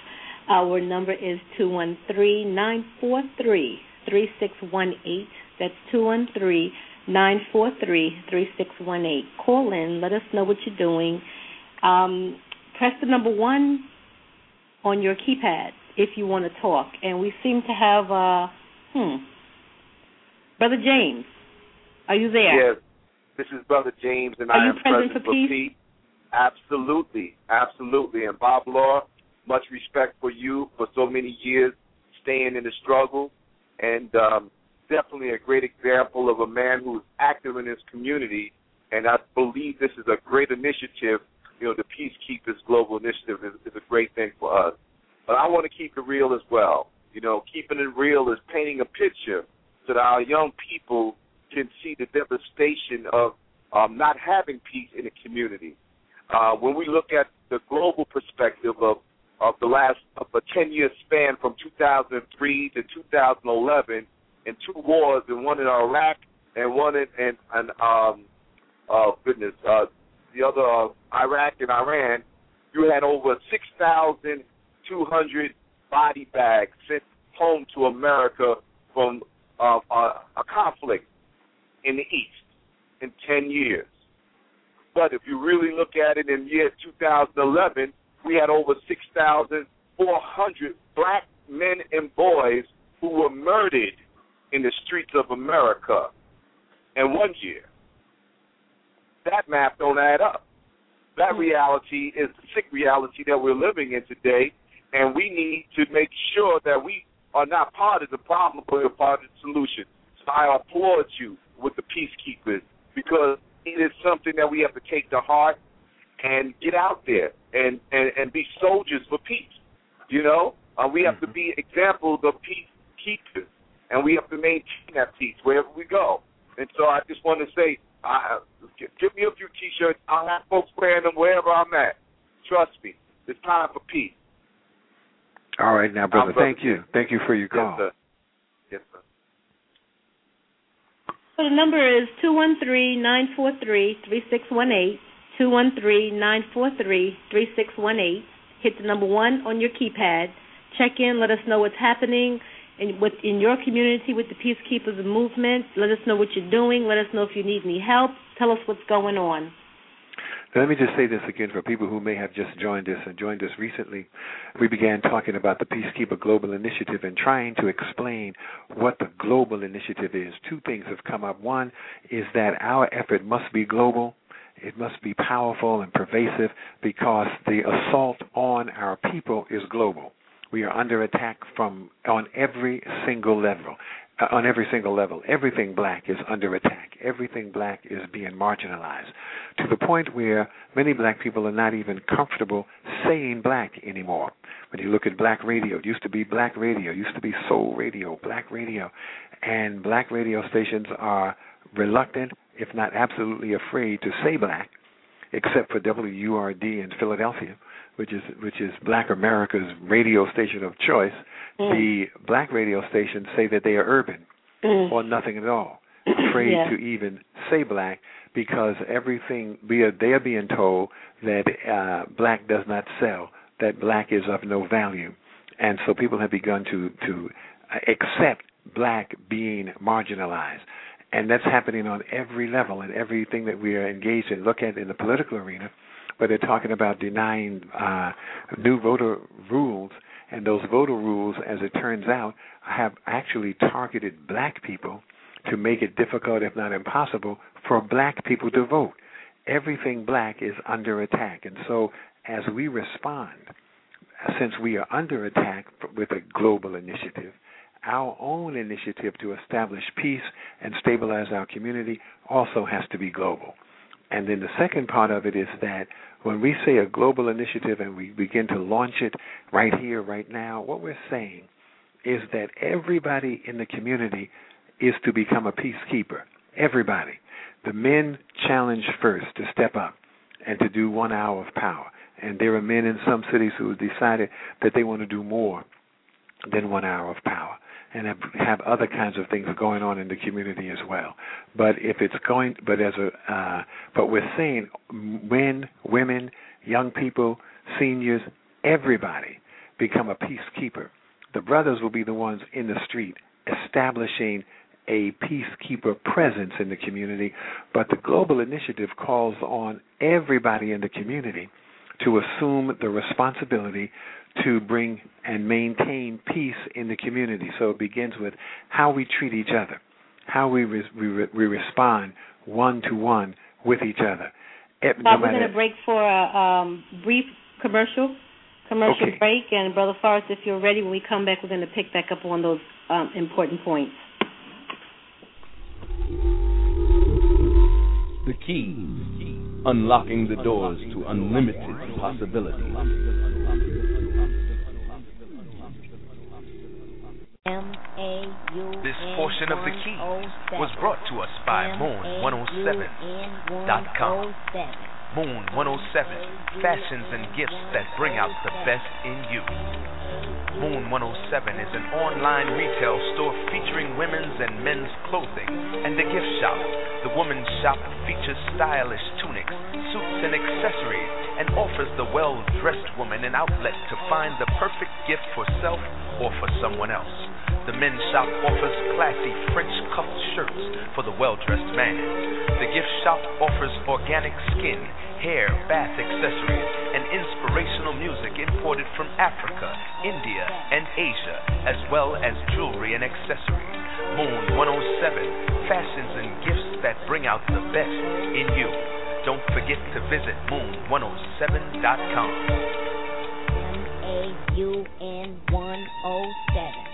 Our number is two one three nine four three three six one eight. That's two one three nine four three three six one eight. Call in. Let us know what you're doing. Um, press the number one on your keypad if you want to talk. And we seem to have, uh, hmm, Brother James. Are you there? Yes, this is Brother James, and Are I am present present for peace? Absolutely, absolutely. And Bob Law, much respect for you for so many years staying in the struggle, and um, definitely a great example of a man who's active in his community. And I believe this is a great initiative. You know, the Peacekeepers Global Initiative is, is a great thing for us. But I want to keep it real as well. You know, keeping it real is painting a picture so that our young people can see the devastation of um, not having peace in the community. Uh, when we look at the global perspective of of the last of a 10 year span from 2003 to 2011, and two wars, and one in Iraq and one in and, um, oh goodness, uh, the other uh, Iraq and Iran, you had over 6,200 body bags sent home to America from uh, a, a conflict in the East in 10 years. But if you really look at it in year 2011, we had over 6,400 black men and boys who were murdered in the streets of America in one year. That math don't add up. That reality is the sick reality that we're living in today, and we need to make sure that we are not part of the problem, but we're part of the solution. So I applaud you with the peacekeepers because it is something that we have to take to heart and get out there and and, and be soldiers for peace. You know, uh, we have to be examples of peacekeepers, and we have to maintain that peace wherever we go. And so I just want to say, uh, give me a few T-shirts. I'll have folks wearing them wherever I'm at. Trust me, it's time for peace. All right, now, brother, brother thank you. Thank you for your call. Yes, sir. Yes, sir. So the number is two one three nine four three three six one eight. Two one three nine four three three six one eight. Hit the number one on your keypad. Check in. Let us know what's happening in with in your community with the Peacekeepers movement. Let us know what you're doing. Let us know if you need any help. Tell us what's going on. Let me just say this again for people who may have just joined us and joined us recently. We began talking about the Peacekeeper Global Initiative and trying to explain what the global initiative is. Two things have come up. One is that our effort must be global. It must be powerful and pervasive because the assault on our people is global. We are under attack from on every single level. Uh, on every single level. Everything black is under attack. Everything black is being marginalized to the point where many black people are not even comfortable saying black anymore. When you look at black radio, it used to be black radio, used to be soul radio, black radio, and black radio stations are reluctant, if not absolutely afraid, to say black, except for WURD in Philadelphia, which is which is Black America's radio station of choice. Mm. The black radio stations say that they are urban mm. or nothing at all, [CLEARS THROAT] afraid yeah. to even say black because everything we are, they are being told that uh, black does not sell, that black is of no value, and so people have begun to to accept black being marginalized. And that's happening on every level and everything that we are engaged in. Look at in the political arena, where they're talking about denying uh, new voter rules, and those voter rules, as it turns out, have actually targeted black people to make it difficult, if not impossible, for black people to vote. Everything black is under attack, and so as we respond, since we are under attack with a global initiative, our own initiative to establish peace and stabilize our community also has to be global. And then the second part of it is that when we say a global initiative and we begin to launch it right here, right now, what we're saying is that everybody in the community is to become a peacekeeper. Everybody. The men challenged first to step up and to do one hour of power. And there are men in some cities who have decided that they want to do more than one hour of power and have, have other kinds of things going on in the community as well. But if it's going, but as a, uh, but we're seeing men, women, young people, seniors, everybody become a peacekeeper. The brothers will be the ones in the street establishing a peacekeeper presence in the community, but the global initiative calls on everybody in the community to assume the responsibility to bring and maintain peace in the community. So it begins with how we treat each other, how we re- we, we respond one to one with each other. Bob, no we're going to break for a um, brief commercial commercial okay. break, and Brother Forrest, if you're ready, when we come back, we're going to pick back up on those um, important points. The key, unlocking the doors to unlimited possibilities. This portion of the key was brought to us by Moon107.com. Moon 107 fashions and gifts that bring out the best in you. Moon 107 is an online retail store featuring women's and men's clothing and a gift shop. The women's shop features stylish tunics, suits, and accessories and offers the well dressed woman an outlet to find the perfect gift for self or for someone else. The men's shop offers classy French cuffed shirts for the well dressed man. The gift shop offers organic skin hair, bath accessories, and inspirational music imported from Africa, India, and Asia, as well as jewelry and accessories. Moon 107, fashions and gifts that bring out the best in you. Don't forget to visit moon107.com. M-A-U-N 107. M-A-U-N 1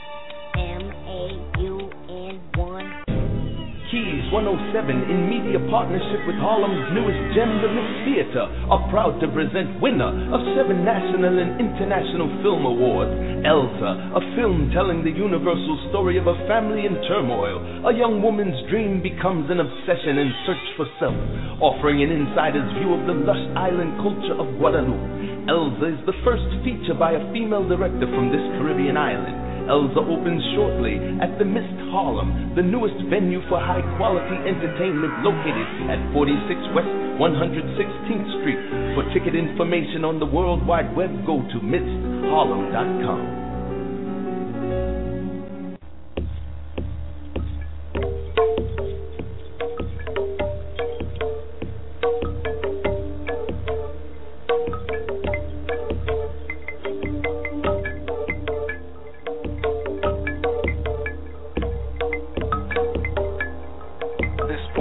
Keys 107 in media partnership with Harlem's newest gem, the Mist Theater, are proud to present winner of seven national and international film awards, Elsa, a film telling the universal story of a family in turmoil. A young woman's dream becomes an obsession and search for self, offering an insider's view of the lush island culture of Guadeloupe. Elsa is the first feature by a female director from this Caribbean island. Elsa opens shortly at the Mist Harlem, the newest venue for high quality entertainment located at 46 West 116th Street. For ticket information on the World Wide Web, go to mistharlem.com.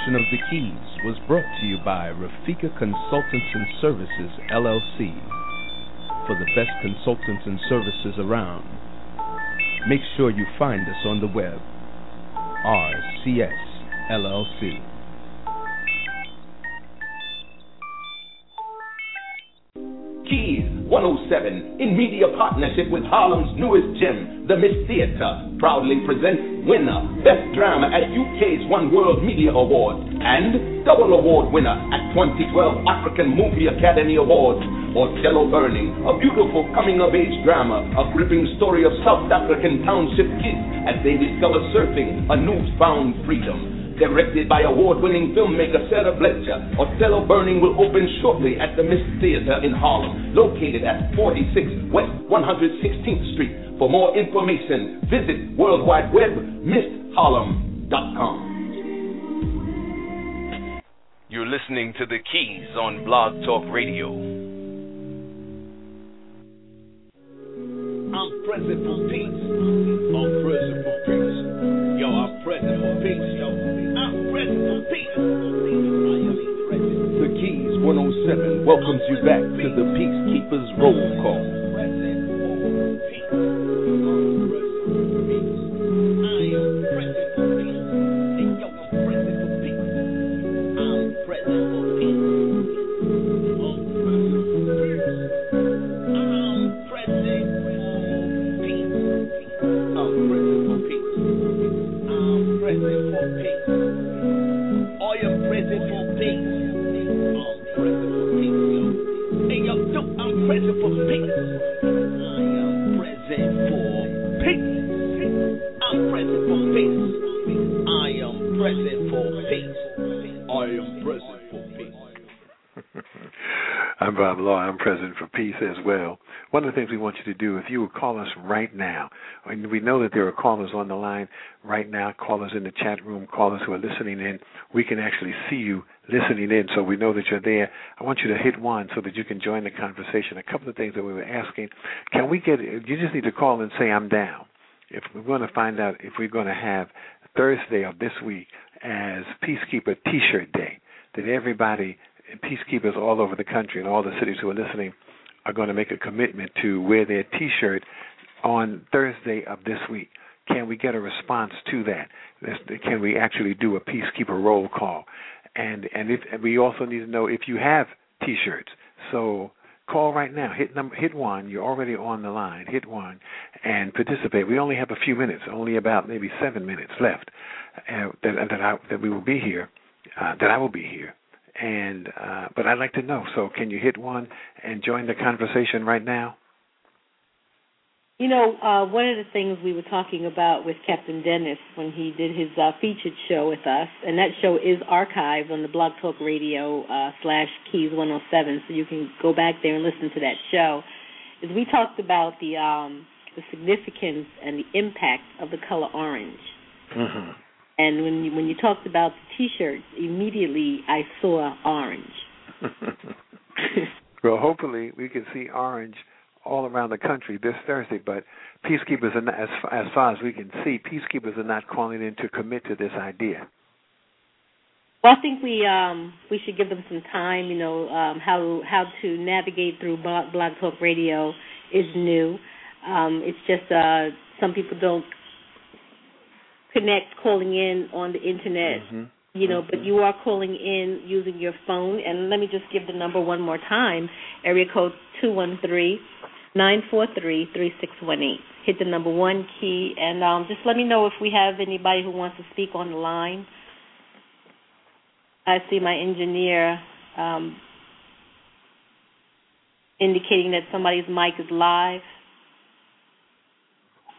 portion of The Keys was brought to you by Rafika Consultants and Services, LLC. For the best consultants and services around, make sure you find us on the web. RCS LLC. Keys 107 in media partnership with Harlem's newest gem, the Mist Theatre, proudly presents winner, Best Drama at UK's One World Media Awards and double award winner at 2012 African Movie Academy Awards. Otelo Burning, a beautiful coming of age drama, a gripping story of South African township kids as they discover surfing, a newfound freedom. Directed by award winning filmmaker Sara Blecher, Otelo Burning will open shortly at the Mist Theater in Harlem, located at 46 West 116th Street. For more information, visit World Wide Web, MistHarlem.com. You're listening to The Keys on Blog Talk Radio. I'm present for peace. I'm present for peace. Yo, I'm present for peace. Welcomes you back to the Peacekeepers Roll Call. Call us right now, and we know that there are callers on the line right now, callers in the chat room, callers who are listening in, we can actually see you listening in, so we know that you're there. I want you to hit one so that you can join the conversation. A couple of things that we were asking: Can we get? You just need to call and say I'm down. If we're going to find out if we're going to have Thursday of this week as Peacekeeper T-shirt Day, that everybody peacekeepers all over the country and all the cities who are listening are going to make a commitment to wear their T-shirt on Thursday of this week. Can we get a response to that? Can we actually do a peacekeeper roll call? And and if and we also need to know if you have T-shirts. So call right now. Hit number, hit one. You're already on the line. Hit one and participate. We only have a few minutes, only about maybe seven minutes left. Uh, that that I, that we will be here. Uh, that I will be here and uh, but I'd like to know. So can you hit one and join the conversation right now? You know, uh, one of the things we were talking about with Captain Dennis when he did his uh, featured show with us, and that show is archived on the Blog Talk Radio uh, slash Keys 107, so you can go back there and listen to that show. Is we talked about the um, the significance and the impact of the color orange. Mm-hmm. And when you, when you talked about the T-shirts, immediately I saw orange. [LAUGHS] well, hopefully we can see orange all around the country this Thursday. But peacekeepers are not, as as far as we can see, peacekeepers are not calling in to commit to this idea. Well, I think we um, we should give them some time. You know um, how how to navigate through Blog, Blog Talk Radio is new. Um, it's just uh, some people don't connect calling in on the internet. Mm-hmm. You know, but you are calling in using your phone. And let me just give the number one more time: area code two one three nine four three three six one eight. Hit the number one key, and um, just let me know if we have anybody who wants to speak on the line. I see my engineer um, indicating that somebody's mic is live.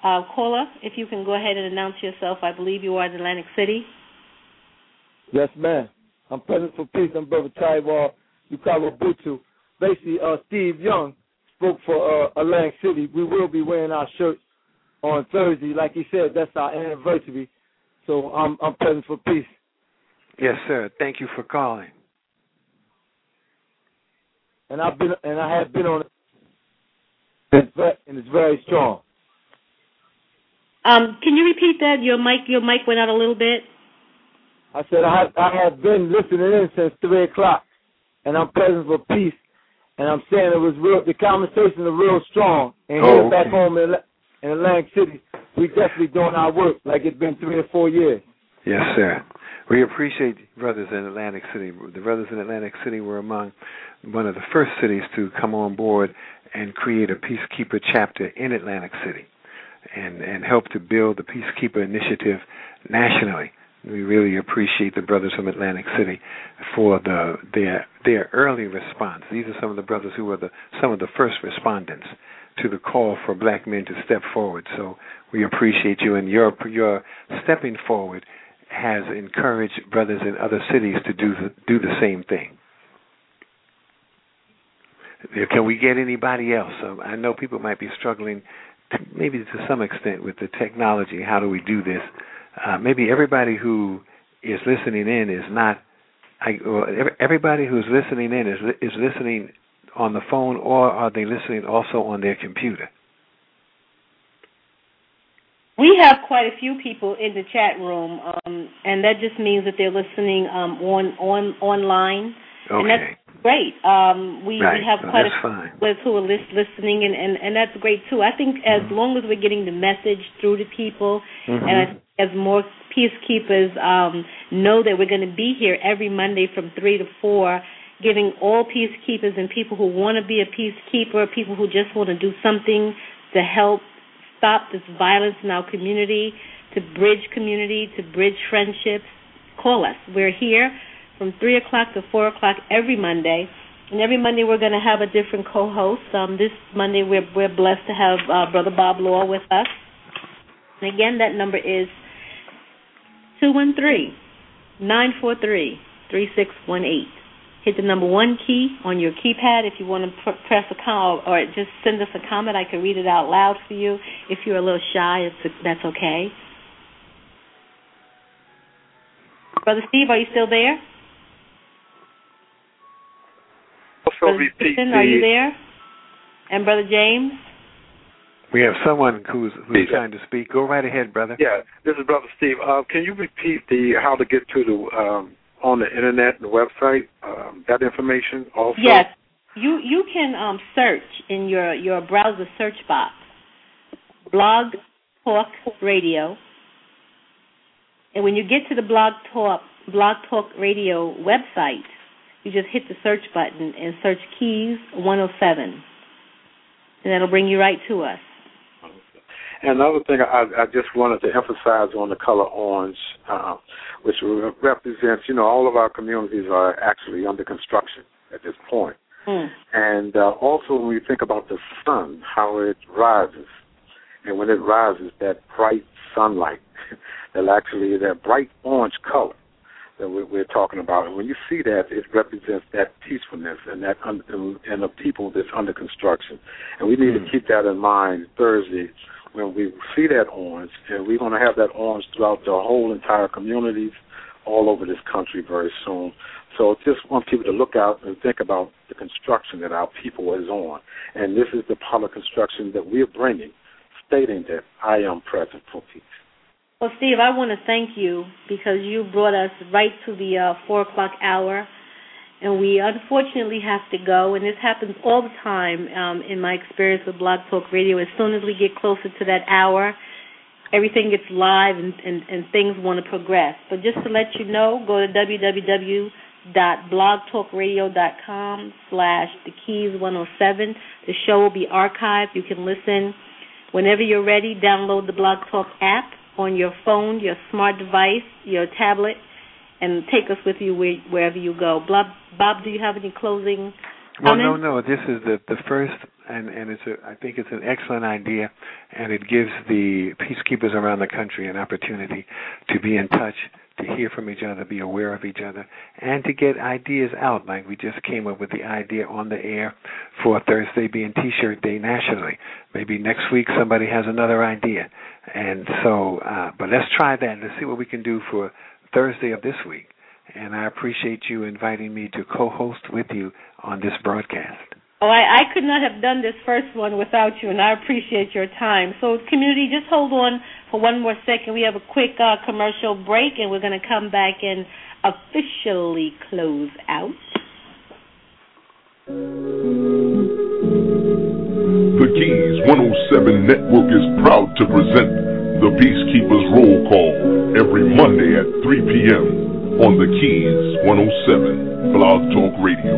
Uh, caller, if you can go ahead and announce yourself. I believe you are in Atlantic City. Yes, ma'am. I'm present for peace. I'm Brother Taiwan Ukarabutu, basically uh, Steve Young spoke for uh, Atlantic City. We will be wearing our shirts on Thursday. Like he said, that's our anniversary. So I'm I'm present for peace. Yes, sir. Thank you for calling. And I've been and I have been on it, and it's very strong. Um, can you repeat that? Your mic your mic went out a little bit. I said I have, I have been listening in since three o'clock, and I'm present for peace. And I'm saying it was real. The conversation is real strong. And oh, here okay. back home in, in Atlantic City, we definitely doing our work like it's been three or four years. Yes, sir. We appreciate brothers in Atlantic City. The brothers in Atlantic City were among one of the first cities to come on board and create a peacekeeper chapter in Atlantic City, and and help to build the peacekeeper initiative nationally. We really appreciate the brothers from Atlantic City for the their their early response. These are some of the brothers who were the some of the first respondents to the call for black men to step forward. So we appreciate you and your your stepping forward has encouraged brothers in other cities to do the, do the same thing. Can we get anybody else? Um, I know people might be struggling, maybe to some extent, with the technology. How do we do this? Uh, maybe everybody who is listening in is not. I, well, everybody who's listening in is is listening on the phone, or are they listening also on their computer? We have quite a few people in the chat room, um, and that just means that they're listening um, on on online, okay. and that's great. Um, we, right. we have well, quite a few who are list, listening, and, and and that's great too. I think as mm-hmm. long as we're getting the message through to people, mm-hmm. and as, more peacekeepers um, know that we're going to be here every Monday from three to four giving all peacekeepers and people who want to be a peacekeeper, people who just want to do something to help stop this violence in our community, to bridge community, to bridge friendships, call us. We're here from 3 o'clock to 4 o'clock every Monday. And every Monday we're going to have a different co-host. Um, this Monday we're we're blessed to have uh, Brother Bob Law with us. And again, that number is two one three nine four three three six one eight hit the number one key on your keypad if you want to pr- press a call or just send us a comment. I can read it out loud for you. If you're a little shy, that's okay. Brother Steve, are you still there? Brother repeat Stephen, the, are you there? And Brother James? We have someone who's who's trying to speak. Go right ahead, brother. Yeah, this is Brother Steve. Uh, can you repeat the how to get to the um, on the internet, the website, um, that information also? Yes, you you can um, search in your your browser search box, Blog Talk Radio, and when you get to the Blog Talk Blog Talk Radio website, you just hit the search button and search Keys 107, and that'll bring you right to us. And another thing I, I just wanted to emphasize on the color orange, uh, which represents, you know, all of our communities are actually under construction at this point. Mm. And uh, also when we think about the sun, how it rises, and when it rises, that bright sunlight, [LAUGHS] that actually that bright orange color that we're, talking about. And when you see that, it represents that peacefulness and that un, and the people that's under construction. And we need mm. to keep that in mind Thursday when we see that orange, and we're going to have that orange throughout the whole entire communities all over this country very soon. So just want people to look out and think about the construction that our people is on. And this is the part of construction that we're bringing, stating that I am present for peace. Well, Steve, I want to thank you because you brought us right to the uh, 4 o'clock hour and we unfortunately have to go. And this happens all the time um, in my experience with Blog Talk Radio. As soon as we get closer to that hour, everything gets live and, and, and things want to progress. But just to let you know, go to www.blogtalkradio.com slash the keys 107. The show will be archived. You can listen whenever you're ready. Download the Blog Talk app on your phone, your smart device, your tablet and take us with you wherever you go. Bob, Bob, do you have any closing? Well, no, no. This is the the first, and and it's a. I think it's an excellent idea, and it gives the peacekeepers around the country an opportunity to be in touch, to hear from each other, be aware of each other, and to get ideas out. Like we just came up with the idea on the air for Thursday being T-shirt Day nationally. Maybe next week somebody has another idea, and so. Uh, but let's try that. Let's see what we can do for Thursday of this week. And I appreciate you inviting me to co-host with you on this broadcast. Oh, I, I could not have done this first one without you, and I appreciate your time. So, community, just hold on for one more second. We have a quick uh, commercial break, and we're going to come back and officially close out. The Keys 107 Network is proud to present the Peacekeepers Roll Call every Monday at 3 p.m. on the Keys 107 Blog Talk Radio.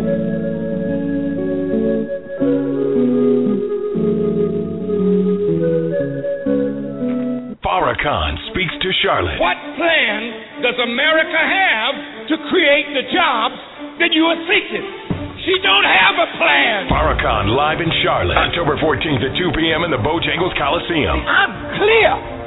Farrakhan speaks to Charlotte. What plan does America have to create the jobs that you are seeking? She don't have a plan. Farrakhan live in Charlotte, October 14th at 2 p.m. in the Bojangles Coliseum. I'm clear.